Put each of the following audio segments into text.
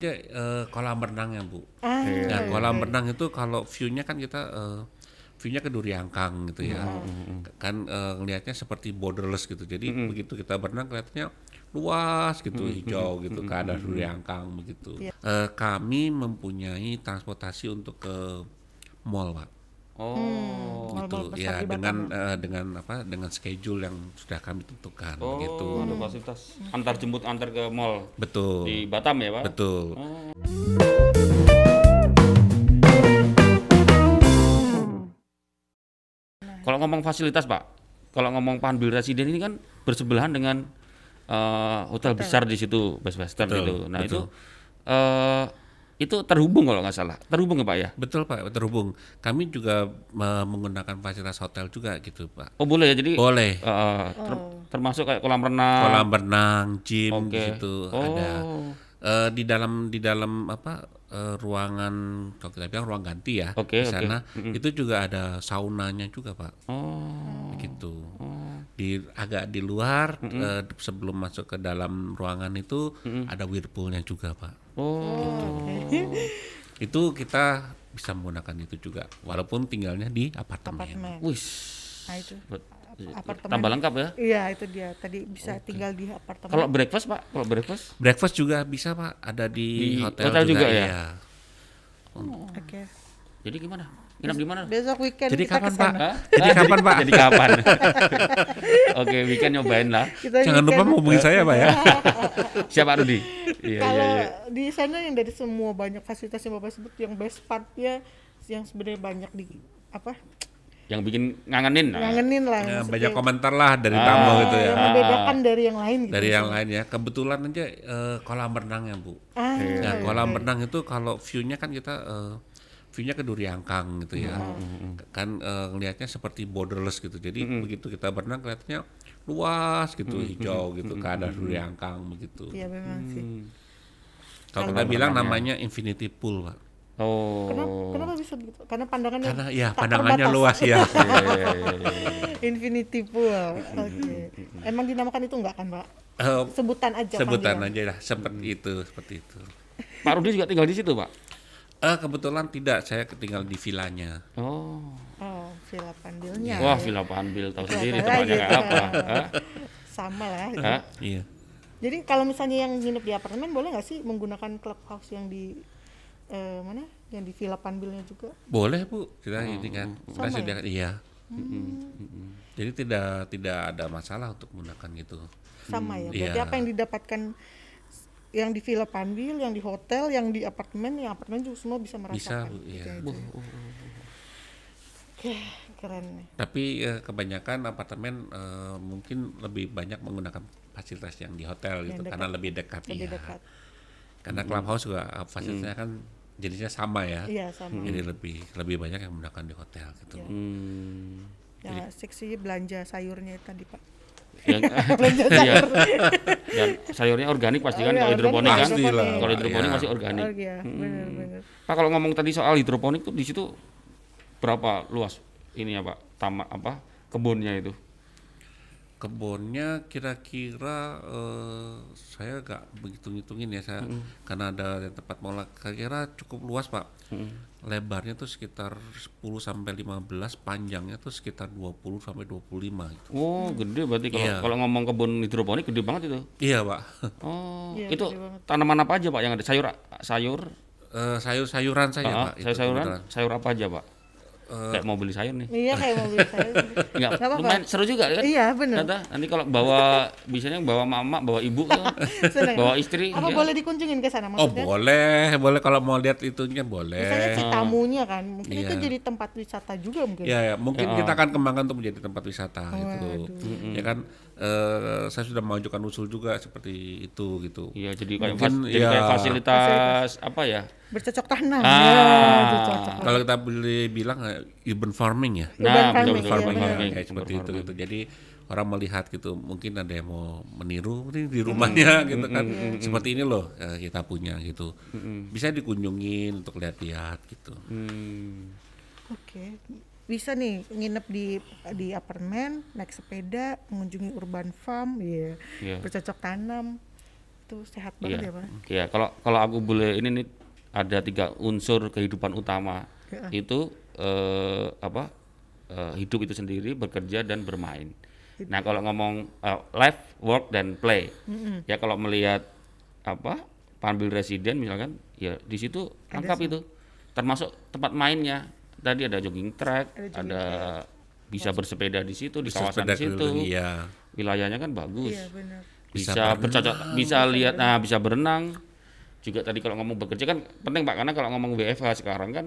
Ya, eh, kolam renang ya Bu. Ah, Nah, oke. kolam renang itu kalau view-nya kan kita eh, view-nya ke Duriangkang gitu ya. Kan eh, ngelihatnya seperti borderless gitu. Jadi begitu kita berenang kelihatannya luas gitu, hijau gitu ke arah Duriangkang begitu. Iya. Eh, kami mempunyai transportasi untuk ke mall, Pak. Oh. Mall-mall Gitu ya dengan eh, dengan apa? Dengan schedule yang sudah kami tentukan Oh, gitu. ada fasilitas antar jemput antar ke mall Betul. di Batam ya, Pak? Betul. Kalau ngomong fasilitas, Pak, kalau ngomong Panbil Residen ini kan bersebelahan dengan eh, hotel, besar di situ, Best Western Betul, itu. Nah, betul. itu eh itu terhubung kalau nggak salah. Terhubung ya, Pak ya? Betul Pak, terhubung. Kami juga menggunakan fasilitas hotel juga gitu Pak. Oh, boleh ya. Jadi Boleh. eh, ter- termasuk kayak kolam renang. Kolam renang, gym Oke. di situ Oh. ada. Eh, di dalam di dalam apa eh, ruangan kalau kita bilang ruang ganti ya Oke, di sana itu juga ada saunanya juga Pak. Oh. Gitu. Di agak di luar eh, sebelum masuk ke dalam ruangan itu ada whirlpoolnya juga Pak. Oh. Itu kita bisa menggunakan itu juga walaupun tinggalnya di apartemen. apartemen. Wih. Nah itu. Apartemen. Tambah lengkap ya. Iya itu dia. Tadi bisa tinggal di apartemen. Kalau breakfast, Pak? Kalau breakfast? Breakfast juga bisa Pak, ada di, Di hotel, hotel juga, juga ya? iya. Oke. Jadi gimana? Nginap di mana? Besok weekend Jadi kita kapan, ke sana. Hah? Jadi Ah, kapan, Pak? Jadi kapan? Oke, weekend nyobain lah. Kita Jangan lupa weekend. hubungi saya Pak ya. Siapa Rudi? Iya, Kalau iya, iya. di sana yang dari semua banyak fasilitas yang bapak sebut yang best partnya yang sebenarnya banyak di apa Yang bikin ngangenin. nah. ngangenin lah Ya, banyak komentar lah dari Ah. tamu gitu ya. yang membedakan dari yang lain gitu Dari yang lain ya. Kebetulan aja eh, kolam renang ya Bu. ah Nah kolam renang itu kalau view-nya kan kita eh, view-nya ke Duriangkang gitu ya. Kan eh, ngelihatnya seperti borderless gitu. Jadi begitu kita berenang kelihatannya luas gitu, hijau gitu ke arah Duriangkang begitu. iya memang sih Kalau kita bilang namanya infinity pool, Pak. Oh. kenapa kenapa bisa begitu karena pandangannya Karena ya tak pandangannya terbatas. luas ya. Iya, iya, iya, infinity pool oke emang dinamakan itu enggak kan pak Eh, sebutan aja sebutan panggilan. aja lah seperti itu, seperti itu. Pak Rudi juga tinggal di situ, Pak. Eh kebetulan tidak, saya tinggal di vilanya. Oh. oh villa pandilnya Wah, Villa Panbil tahu sendiri tempatnya kayak apa. Sama lah Hah? Iya. jadi kalau misalnya yang nginep di apartemen boleh nggak sih menggunakan clubhouse yang di eh, mana yang di villa panbilnya juga Boleh bu, kita ini kan, kita Sama ya? sediakan iya. Jadi tidak tidak ada masalah untuk menggunakan itu. sama ya berarti Iya. apa yang didapatkan yang di villa panbil yang di hotel yang di apartemen yang apartemen juga semua bisa merasakan Bu, iya. gitu aja. Oke, keren nih Tapi eh, kebanyakan apartemen eh, mungkin lebih banyak menggunakan fasilitas yang di hotel gitu, dekat. karena lebih dekat. lebih iya. dekat Karena clubhouse juga eh, fasilitasnya kan jenisnya sama ya. iya sama Jadi lebih lebih banyak yang menggunakan di hotel gitu. Iya. Hmm. yang asik sih belanja sayurnya tadi pak Yang, iya. Dan sayurnya organik pasti kan Oh, iya, kalau hidroponik kan. Kalau hidroponik Iya. masih organik. oh iya benar-benar Pak kalau ngomong tadi soal hidroponik tuh di situ berapa luas ini ya Pak? Taman apa? Kebunnya itu. Kebunnya kira-kira eh, saya nggak begitu ngitungin ya saya karena ada tempat mola kira-kira cukup luas pak lebarnya tuh sekitar 10 sampai 15 panjangnya tuh sekitar 20 sampai 25 gitu Oh, gede berarti kalau Iya. kalau ngomong kebun hidroponik gede banget itu. iya pak Oh, Iya, itu tanaman apa aja Pak yang ada? Sayur sayur Eh, sayur-sayuran saja Ah, pak itu sayur-sayuran, kebetulan. sayur apa aja Pak? Kayak mau beli sayur nih. iya kayak mobil saya Enggak, Nggak apa-apa. lumayan seru juga kan? iya benar Ternyata nanti kalau bawa biasanya bawa mama, bawa ibu tuh, bawa istri. apa ya. boleh dikunjungin ke sana oh maksudnya boleh boleh kalau mau lihat itunya boleh misalnya si tamunya kan mungkin itu Iya. jadi tempat wisata juga mungkin Ya, ya, mungkin kita akan kembangkan untuk menjadi tempat wisata gitu. Ya kan eh, saya sudah mengajukan usul juga seperti itu gitu. Iya, jadi kayak, Mungkin, fas- jadi ya. kayak fasilitas apa ya? bercocok tanam Ah. ya cocok Kalau kita boleh bilang eh, urban farming ya. Urban Nah, farming, betul, iya, urban benar. farming. kayak seperti Urban itu farming. gitu. Jadi orang melihat gitu, mungkin ada yang mau meniru nih di rumahnya gitu kan. Seperti ini loh eh, kita punya gitu. Bisa dikunjungin untuk lihat-lihat gitu. Hmm. Oke, bisa nih nginep di di apartemen, naik sepeda, mengunjungi urban farm, ya, Iya. bercocok tanam. itu sehat banget ya pak. Iya, kalau kalau aku boleh ini nih ada tiga unsur kehidupan utama. Itu eh, apa eh, hidup itu sendiri, bekerja dan bermain. Nah kalau ngomong eh, life, work dan play, ya kalau melihat apa panbil residen misalkan, ya di situ lengkap itu, termasuk tempat mainnya. Tadi ada jogging track, Ada jogging ada bisa bersepeda di situ, di Bisa kawasan sepeda di situ. keliling, iya. Wilayahnya kan bagus. Iya benar. Bisa bisa, bercocok bisa lihat nah bisa berenang. Juga tadi kalau ngomong bekerja kan penting pak karena kalau ngomong WFH sekarang kan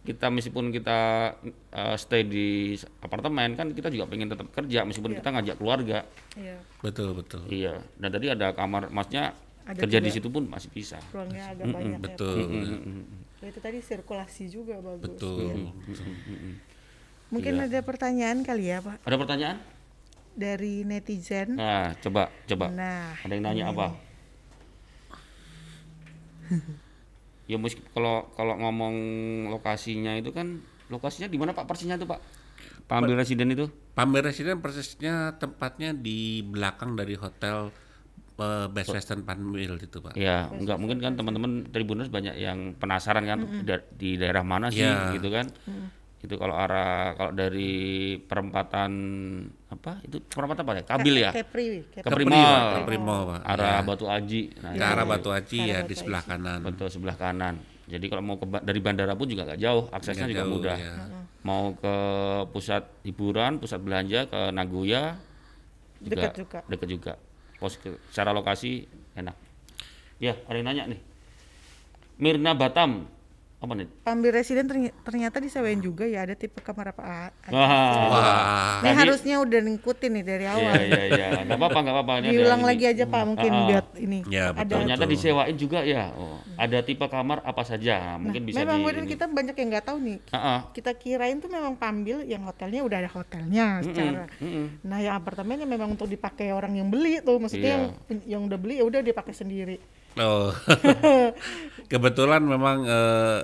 kita meskipun kita eh, stay di apartemen kan kita juga pengen tetap kerja meskipun kita ngajak keluarga. Iya. Betul, betul. iya. Dan tadi ada kamar masnya Ada kerja di situ pun masih bisa. ruangnya agak banyak ya. Betul. Pak. itu tadi sirkulasi juga bagus. Betul. Iya. mungkin ada pertanyaan kali ya pak? Ada pertanyaan? Dari netizen. Nah coba coba. Nah ada yang nanya apa? ya meski kalau kalau ngomong lokasinya itu kan lokasinya di mana pak? Persisnya itu pak? Pambil residen itu? Pamer Residen persisnya tempatnya di belakang dari hotel Best Western Panmil itu, Pak. Ya, enggak mungkin kan teman-teman tribuners banyak yang penasaran kan da- di daerah mana sih Iya. gitu kan. Itu kalau arah kalau dari perempatan apa? Itu perempatan apa ya? Kabil ya? Kepri Kepri. Kepri Kepri, Mall. Pak. Kepri Mall, Pak. Arah Iya. Batu Aji. Nah, Ke arah Batu Aji ya Batu di sebelah kanan. betul sebelah kanan. Jadi kalau mau ke ba- dari bandara pun juga nggak jauh, aksesnya Nggak juga jauh, mudah. ya. Mau ke pusat hiburan, pusat belanja ke Nagoya Dekat juga. Dekat juga. Pos secara lokasi enak. Ya, ada yang nanya nih. Mirna Batam. Apa nih? Pambil residen terny- ternyata disewain juga ya ada tipe kamar apa Wah. Wah, Ini Tadi- harusnya udah ngikutin nih dari Iya, awal. iya, iya. Enggak apa-apa, enggak apa-apa. Ini ada Diulang ini. lagi aja Pak mungkin ah. buat ini. Ya, ada betul. Ternyata disewain juga ya. Oh, ada tipe kamar apa saja? Nah, mungkin bisa memang di ini. kita banyak yang nggak tahu nih. Ah, ah. Kita kirain tuh memang Pambil yang hotelnya udah ada hotelnya secara. Mm-mm. Nah, yang apartemennya memang untuk dipakai orang yang beli tuh, maksudnya Iya. yang yang udah beli ya udah dipakai sendiri. Oh. Kebetulan memang eh,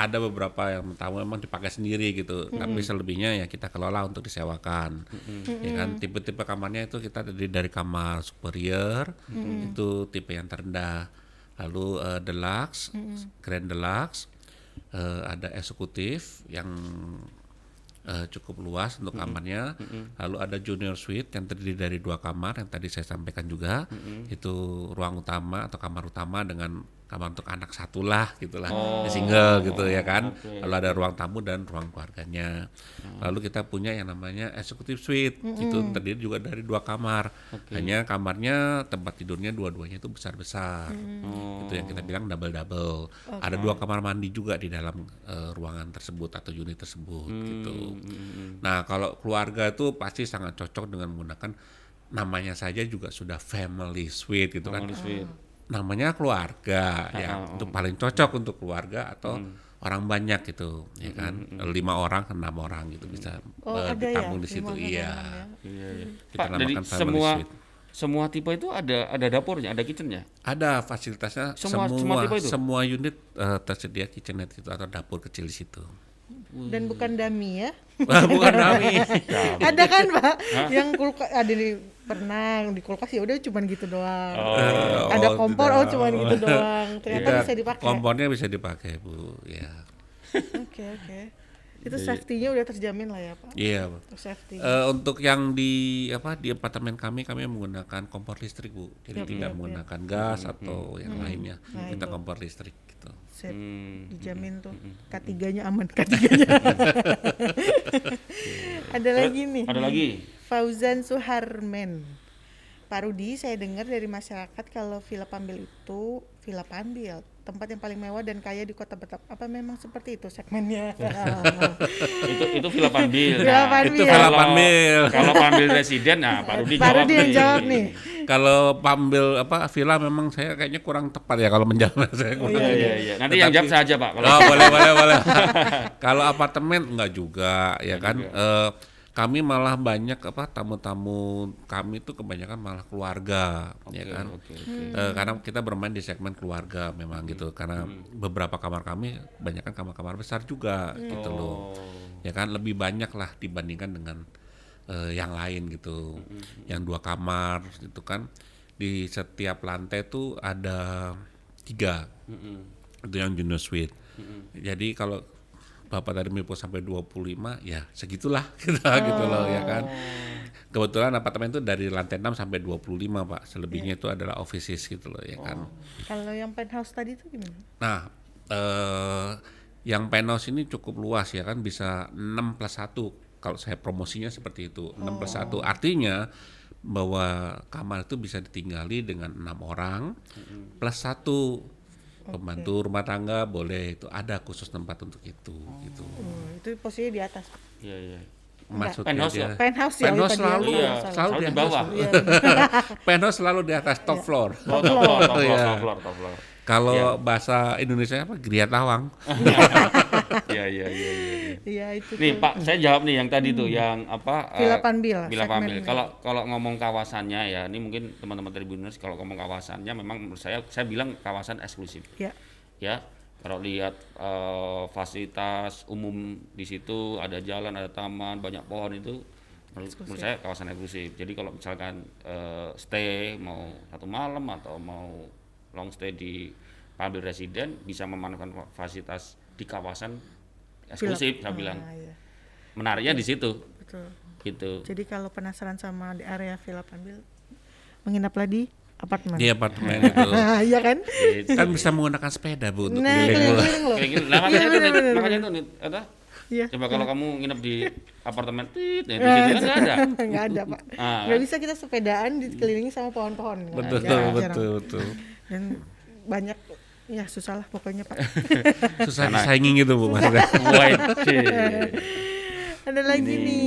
ada beberapa yang tamu memang dipakai sendiri gitu, tapi selebihnya ya kita kelola untuk disewakan. Ya kan tipe-tipe kamarnya itu kita dari dari kamar superior itu tipe yang terendah. Lalu eh, deluxe, grand deluxe, eh, ada eksekutif yang eh, cukup luas untuk kamarnya. Lalu ada junior suite yang terdiri dari dua kamar yang tadi saya sampaikan juga. Itu ruang utama atau kamar utama dengan kamar untuk anak satu lah gitulah single gitu ya kan. Lalu ada ruang tamu dan ruang keluarganya. Lalu kita punya yang namanya executive suite. Itu terdiri juga dari dua kamar. Hanya kamarnya tempat tidurnya dua-duanya itu besar-besar. Itu yang kita bilang double-double. Ada dua kamar mandi juga di dalam eh, ruangan tersebut atau unit tersebut gitu. Nah, kalau keluarga itu pasti sangat cocok dengan menggunakan namanya saja juga sudah family suite gitu kan. Family suite. Namanya keluarga ya. Itu paling cocok untuk keluarga atau orang banyak gitu ya kan. Lima orang enam orang gitu bisa Oh, eh, ada ya, ditampung di situ. Iya. ya. Iya, iya. Kita Pak, dari namakan family semua suite. semua tipe itu ada ada dapurnya, ada kitchennya. Ada fasilitasnya Semua- semua semua semua, tipe itu? unit eh, tersedia kitchenette itu atau dapur kecil di situ. Dan bukan dami ya. Bukan kami. ada kan, Pak? Yang kulkas ada di pernah di kulkas ya udah cuman gitu doang. Eh, ada oh, kompor oh cuman gitu doang. Ternyata Tidak, bisa dipakai. Kompornya bisa dipakai, Bu. Ya. Oke, oke. Itu safety-nya udah terjamin lah ya, Pak. Iya. Untuk safety. Eh, untuk yang di apa di apartemen kami kami menggunakan kompor listrik bu jadi tidak menggunakan gas atau yang lainnya kita kompor listrik gitu Safe. Hmm. Dijamin tuh. K3-nya aman, K3-nya. ada lagi nih. Ada lagi. Fauzan Suharmen. Pak Rudi, saya dengar dari masyarakat kalau Villa Pambil itu Villa Pambil, tempat yang paling mewah dan kaya di Kota Batam. Apa memang seperti itu segmennya? itu itu Villa Panbil. Villa Nah, Panbil. Itu Villa Panbil. Kalau Panbil residen, nah Pak Rudi Pak jawab Rudi yang nih. jawab nih. kalau pambil apa villa memang saya kayaknya kurang tepat ya kalau menjawab saya kurang Iya iya iya. Nanti yang jawab saja Pak. Kalau Oh, boleh boleh boleh. Kalau apartemen enggak juga ya kan. Eh, kami malah banyak apa tamu-tamu kami itu kebanyakan malah keluarga ya kan. oke, oke. Eh, karena kita bermain di segmen keluarga memang gitu. Karena beberapa kamar kami banyak kan kamar-kamar besar juga gitu loh. Ya kan? Lebih banyak lah dibandingkan dengan eh, yang lain gitu. Yang dua kamar gitu kan? Di setiap lantai tuh ada tiga. Itu yang junior suite. Jadi kalau bapak tadi mipo sampai 25 ya segitulah kita gitu loh ya kan. Kebetulan apartemen itu dari lantai 6 sampai 25 pak. Selebihnya itu adalah offices gitu loh ya kan. Kalau yang penthouse tadi itu gimana? Nah, eh, yang penthouse ini cukup luas ya kan. Bisa 6 plus 1 kalau saya promosinya seperti itu. 6 plus 1 artinya bahwa kamar itu bisa ditinggali dengan enam orang plus satu pembantu rumah tangga boleh itu ada khusus tempat untuk itu gitu Oh, itu posisinya di atas. Iya, iya. maksudnya Penthouse dia ya? Penthouse ya. Penthouse ya, selalu, Iya, selalu selalu di di bawah. Iya, penthouse selalu di atas top floor Top floor, top floor, Iya. top floor, top floor. kalau bahasa Indonesia apa gria tawang Iya, iya, iya, iya. iya. Iya itu. Nih tuh. Pak, saya jawab nih yang tadi tuh yang apa? Villa eh, Panbil, Villa Panbil. segmennya. Kalau kalau ngomong kawasannya ya, ini mungkin teman-teman tribuners kalau ngomong kawasannya memang menurut saya saya bilang kawasan eksklusif. Ya. Ya, kalau lihat eh, fasilitas umum di situ ada jalan, ada taman, banyak pohon itu menurut, menurut saya kawasan eksklusif. Jadi kalau misalkan eh, stay mau satu malam atau mau long stay di Panbil Residen bisa memanfaatkan fasilitas di kawasan eksklusif saya bilang. Ah, iya. Menariknya di situ Betul. gitu. Jadi kalau penasaran sama di area Villa Panbil, menginaplah di apartemen. di apartemen itu Iya kan? Gitu. kan bisa menggunakan sepeda bu untuk Nah, keliling. Nah, makanya Iya, itu bener, makanya itu Nit. Apa? Iya. Coba kalau kamu nginep di apartemen tit, ya, di situ kan nggak ada. Nggak ada pak. Ah. Nggak bisa kita sepedaan dikelilingi sama pohon-pohon. Betul jarang. betul betul Dan banyak ya susah lah pokoknya pak. susah disaingin gitu bu maksudnya Waduh. ada lagi nih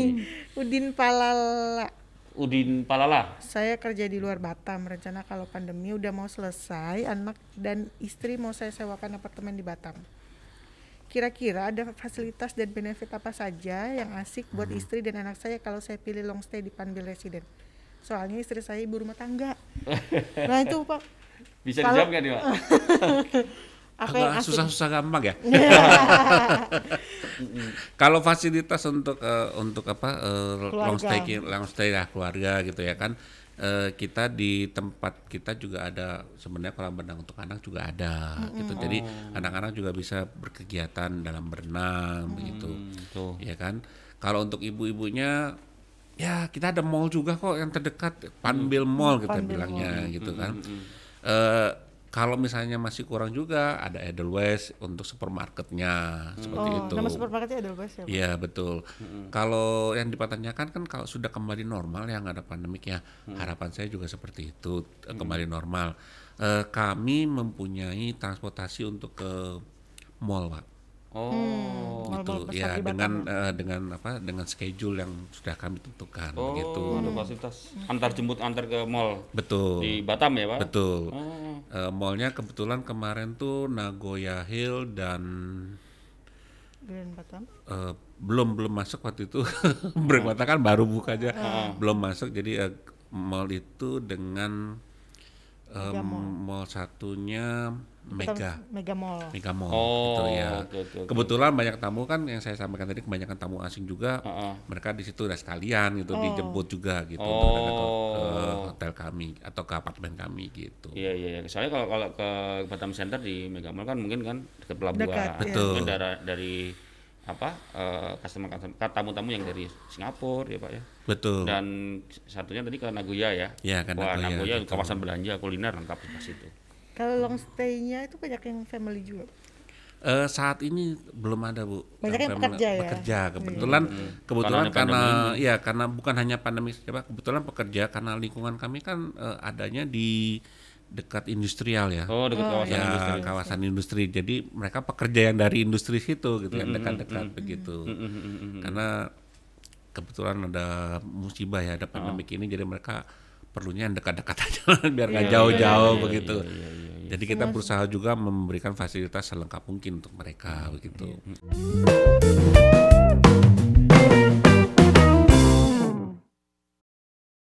Udin Palala. Udin Palala. Saya kerja di luar Batam. Rencana kalau pandemi udah mau selesai, anak dan istri mau saya sewakan apartemen di Batam. Kira-kira ada fasilitas dan benefit apa saja yang asik buat Hmm. istri dan anak saya kalau saya pilih long stay di Panbil Resident? Soalnya istri saya ibu rumah tangga. nah itu pak, Bisa Kalau- dijawab nggak nih, Pak? apa yang agak asik? susah-susah gampang ya? Kalau fasilitas untuk eh, untuk apa eh, long stay long stay ya keluarga gitu ya kan eh, kita di tempat kita juga ada sebenarnya kolam renang untuk anak juga ada gitu. Jadi anak-anak juga bisa berkegiatan dalam berenang begitu. Tuh. ya kan? Kalau untuk ibu-ibunya ya kita ada mall juga kok yang terdekat Panbil Mall kita Panbil bilangnya gitu kan Eh, kalau misalnya masih kurang juga ada Edelweiss untuk supermarketnya seperti Oh, itu nama supermarketnya bos ya? Iya betul. Kalau yang dipertanyakan kan kalau sudah kembali normal yang ada pandemik ya harapan saya juga seperti itu eh, kembali normal. Eh, kami mempunyai transportasi untuk ke mall pak. Oh. Mall-mall gitu besar ya dengan eh, dengan apa dengan schedule yang sudah kami tentukan Oh, begitu. ada fasilitas antar jemput antar ke mall Betul. di Batam ya, Pak? Betul. Oh. Eh, mallnya kebetulan kemarin tuh Nagoya Hill dan Grand Batam. Eh, belum belum masuk waktu itu Bermata kan baru buka aja belum masuk jadi eh, mall itu dengan eh, Mega mall satunya Mega Mega Mall. Mega Mall Oh, gitu ya oke, oke, oke. kebetulan banyak tamu kan yang saya sampaikan tadi kebanyakan tamu asing juga Heeh. mereka di situ udah sekalian gitu dijemput juga gitu Oh. untuk ke, ke hotel kami atau ke apartemen kami gitu Iya iya iya. Soalnya kalau kalau ke Batam Center di Mega Mall kan mungkin kan dekat pelabuhan. Dekat, iya. Betul. Mungkin dari, dari apa eh, customer customer tamu-tamu yang dari Singapura ya Pak ya. betul Dan satunya tadi ke Nagoya ya. Ya, ke Wah, Nagoya, Nagoya kawasan belanja kuliner lengkap di situ. Kalau long stay-nya itu banyak yang family juga. Eh, saat ini belum ada bu. Banyak yang pekerja ya? Pekerja kebetulan kebetulan Karena ada karena ya karena bukan hanya pandemi pak. Kebetulan pekerja karena lingkungan kami kan eh, adanya di dekat industrial ya. Oh, dekat kawasan ya industri. kawasan industri. Jadi mereka pekerja yang dari industri situ gitu yang dekat-dekat begitu. Karena kebetulan ada musibah ya ada pandemik ini jadi mereka perlunya yang dekat-dekat aja biar nggak jauh-jauh begitu. Jadi kita berusaha juga memberikan fasilitas selengkap mungkin untuk mereka begitu.